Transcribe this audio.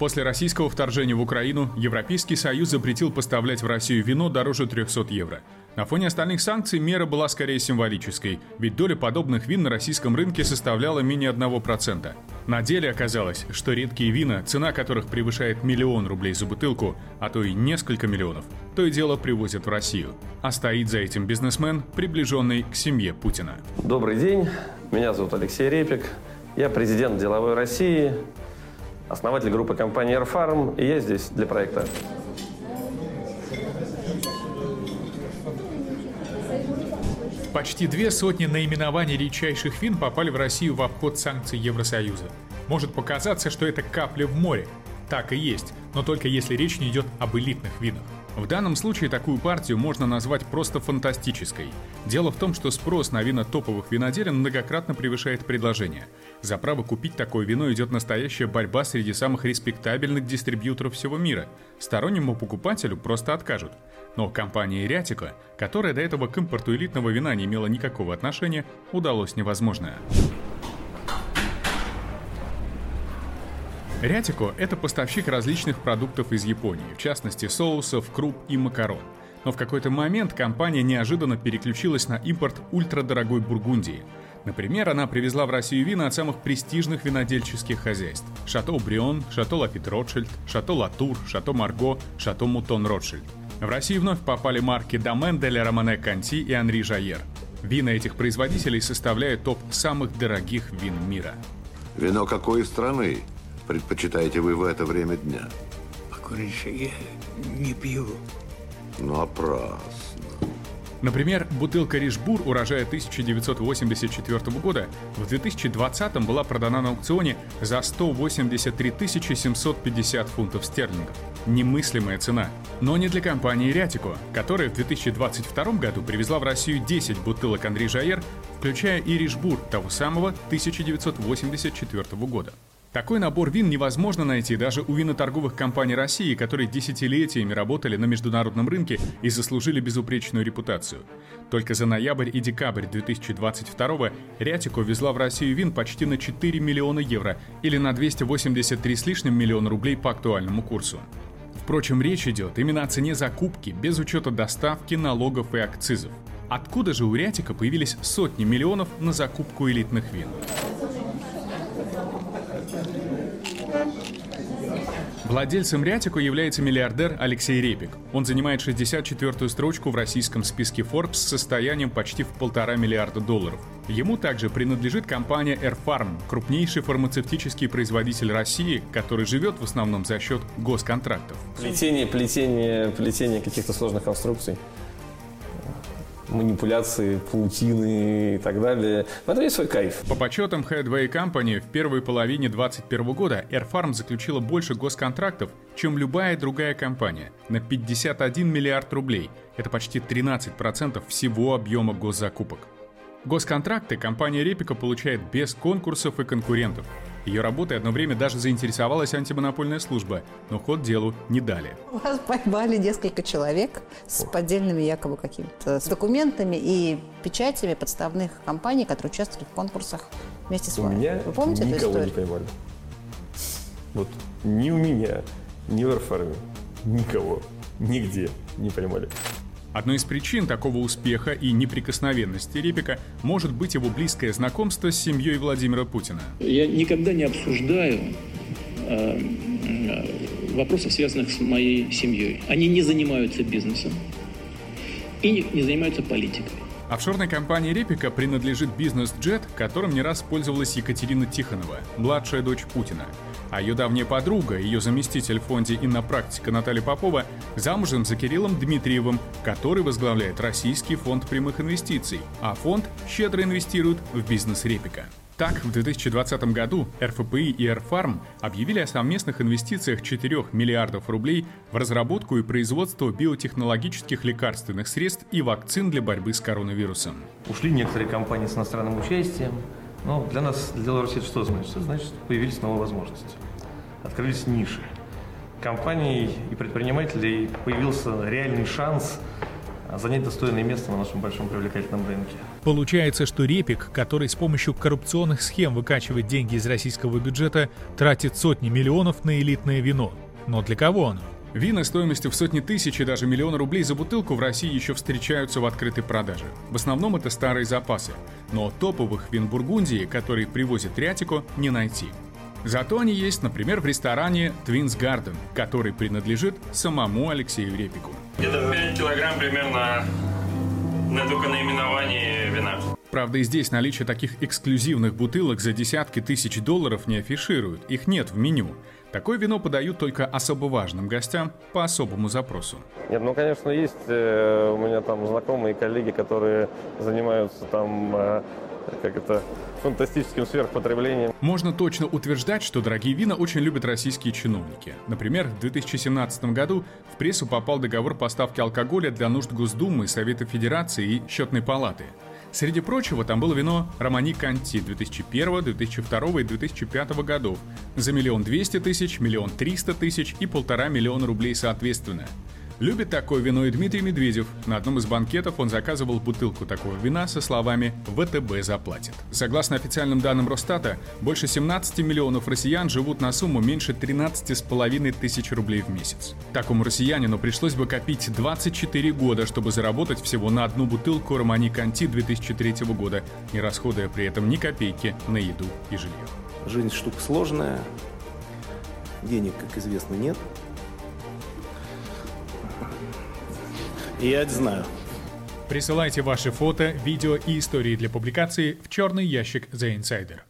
После российского вторжения в Украину Европейский Союз запретил поставлять в Россию вино дороже 300 евро. На фоне остальных санкций мера была скорее символической, ведь доля подобных вин на российском рынке составляла менее 1%. На деле оказалось, что редкие вина, цена которых превышает миллион рублей за бутылку, а то и несколько миллионов, то и дело привозят в Россию. А стоит за этим бизнесмен, приближенный к семье Путина. Добрый день, меня зовут Алексей Репик, я президент деловой России, основатель группы компании Airfarm, и я здесь для проекта. Почти две сотни наименований редчайших вин попали в Россию в обход санкций Евросоюза. Может показаться, что это капля в море. Так и есть, но только если речь не идет об элитных винах. В данном случае такую партию можно назвать просто фантастической. Дело в том, что спрос на вина топовых виноделин многократно превышает предложение. За право купить такое вино идет настоящая борьба среди самых респектабельных дистрибьюторов всего мира. Стороннему покупателю просто откажут. Но компании Рятика, которая до этого к импорту элитного вина не имела никакого отношения, удалось невозможное. Рятико – это поставщик различных продуктов из Японии, в частности соусов, круп и макарон. Но в какой-то момент компания неожиданно переключилась на импорт ультрадорогой Бургундии. Например, она привезла в Россию вина от самых престижных винодельческих хозяйств – Шато Брион, Шато Лафит Ротшильд, Шато Латур, Шато Марго, Шато Мутон Ротшильд. В Россию вновь попали марки Домен де ля Романе-Конти и Анри Жайер. Вина этих производителей составляют топ самых дорогих вин мира. Вино какой страны предпочитаете вы в это время дня? Покурить я не пью. Напрасно. Например, бутылка Ришбур урожая 1984 года в 2020 была продана на аукционе за 183 750 фунтов стерлингов. Немыслимая цена. Но не для компании Рятико, которая в 2022 году привезла в Россию 10 бутылок Андрей Жаер, включая и Ришбур того самого 1984 года. Такой набор вин невозможно найти даже у виноторговых компаний России, которые десятилетиями работали на международном рынке и заслужили безупречную репутацию. Только за ноябрь и декабрь 2022 Рятико везла в Россию вин почти на 4 миллиона евро или на 283 с лишним миллиона рублей по актуальному курсу. Впрочем, речь идет именно о цене закупки, без учета доставки, налогов и акцизов. Откуда же у Рятика появились сотни миллионов на закупку элитных вин? Владельцем Рятику является миллиардер Алексей Репик. Он занимает 64-ю строчку в российском списке Forbes с состоянием почти в полтора миллиарда долларов. Ему также принадлежит компания Airfarm, крупнейший фармацевтический производитель России, который живет в основном за счет госконтрактов. Плетение, плетение, плетение каких-то сложных конструкций манипуляции, паутины и так далее. В этом есть свой кайф. По подсчетам Headway Company, в первой половине 2021 года Airfarm заключила больше госконтрактов, чем любая другая компания, на 51 миллиард рублей. Это почти 13% всего объема госзакупок. Госконтракты компания Репика получает без конкурсов и конкурентов. Ее работой одно время даже заинтересовалась антимонопольная служба, но ход делу не дали. Вас поймали несколько человек с поддельными якобы какими-то с документами и печатями подставных компаний, которые участвовали в конкурсах вместе с У вами. меня Вы помните эту никого не историю? поймали. Вот ни у меня, ни в Airfarm, никого, нигде не поймали. Одной из причин такого успеха и неприкосновенности Репика может быть его близкое знакомство с семьей Владимира Путина. Я никогда не обсуждаю э, э, вопросов, связанных с моей семьей. Они не занимаются бизнесом и не, не занимаются политикой. Офшорной компании Репика принадлежит бизнес-джет, которым не раз пользовалась Екатерина Тихонова, младшая дочь Путина. А ее давняя подруга, ее заместитель в фонде «Иннопрактика» Наталья Попова, замужем за Кириллом Дмитриевым, который возглавляет Российский фонд прямых инвестиций, а фонд щедро инвестирует в бизнес Репика. Так, в 2020 году РФПИ и РФАРМ объявили о совместных инвестициях 4 миллиардов рублей в разработку и производство биотехнологических лекарственных средств и вакцин для борьбы с коронавирусом. Ушли некоторые компании с иностранным участием. Но для нас, для Беларуси, это что значит? Это значит, появились новые возможности. Открылись ниши. Компаний и предпринимателей появился реальный шанс занять достойное место на нашем большом привлекательном рынке. Получается, что Репик, который с помощью коррупционных схем выкачивает деньги из российского бюджета, тратит сотни миллионов на элитное вино. Но для кого оно? Вина стоимостью в сотни тысяч и даже миллиона рублей за бутылку в России еще встречаются в открытой продаже. В основном это старые запасы. Но топовых вин Бургундии, которые привозит Рятико, не найти. Зато они есть, например, в ресторане Twins Garden, который принадлежит самому Алексею Репику. Где-то 5 килограмм примерно на только наименование вина. Правда, и здесь наличие таких эксклюзивных бутылок за десятки тысяч долларов не афишируют, их нет в меню. Такое вино подают только особо важным гостям по особому запросу. Нет, ну, конечно, есть э, у меня там знакомые коллеги, которые занимаются там, э, как это, фантастическим сверхпотреблением. Можно точно утверждать, что дорогие вина очень любят российские чиновники. Например, в 2017 году в прессу попал договор поставки алкоголя для нужд Госдумы, Совета Федерации и Счетной палаты. Среди прочего, там было вино Романи Канти 2001, 2002 и 2005 годов за миллион двести тысяч, миллион триста тысяч и полтора миллиона рублей соответственно. Любит такое вино и Дмитрий Медведев. На одном из банкетов он заказывал бутылку такого вина со словами «ВТБ заплатит». Согласно официальным данным Росстата, больше 17 миллионов россиян живут на сумму меньше 13,5 тысяч рублей в месяц. Такому россиянину пришлось бы копить 24 года, чтобы заработать всего на одну бутылку Романи Канти 2003 года, не расходуя при этом ни копейки на еду и жилье. Жизнь штука сложная, денег, как известно, нет. Я это знаю. Присылайте ваши фото, видео и истории для публикации в черный ящик The Insider.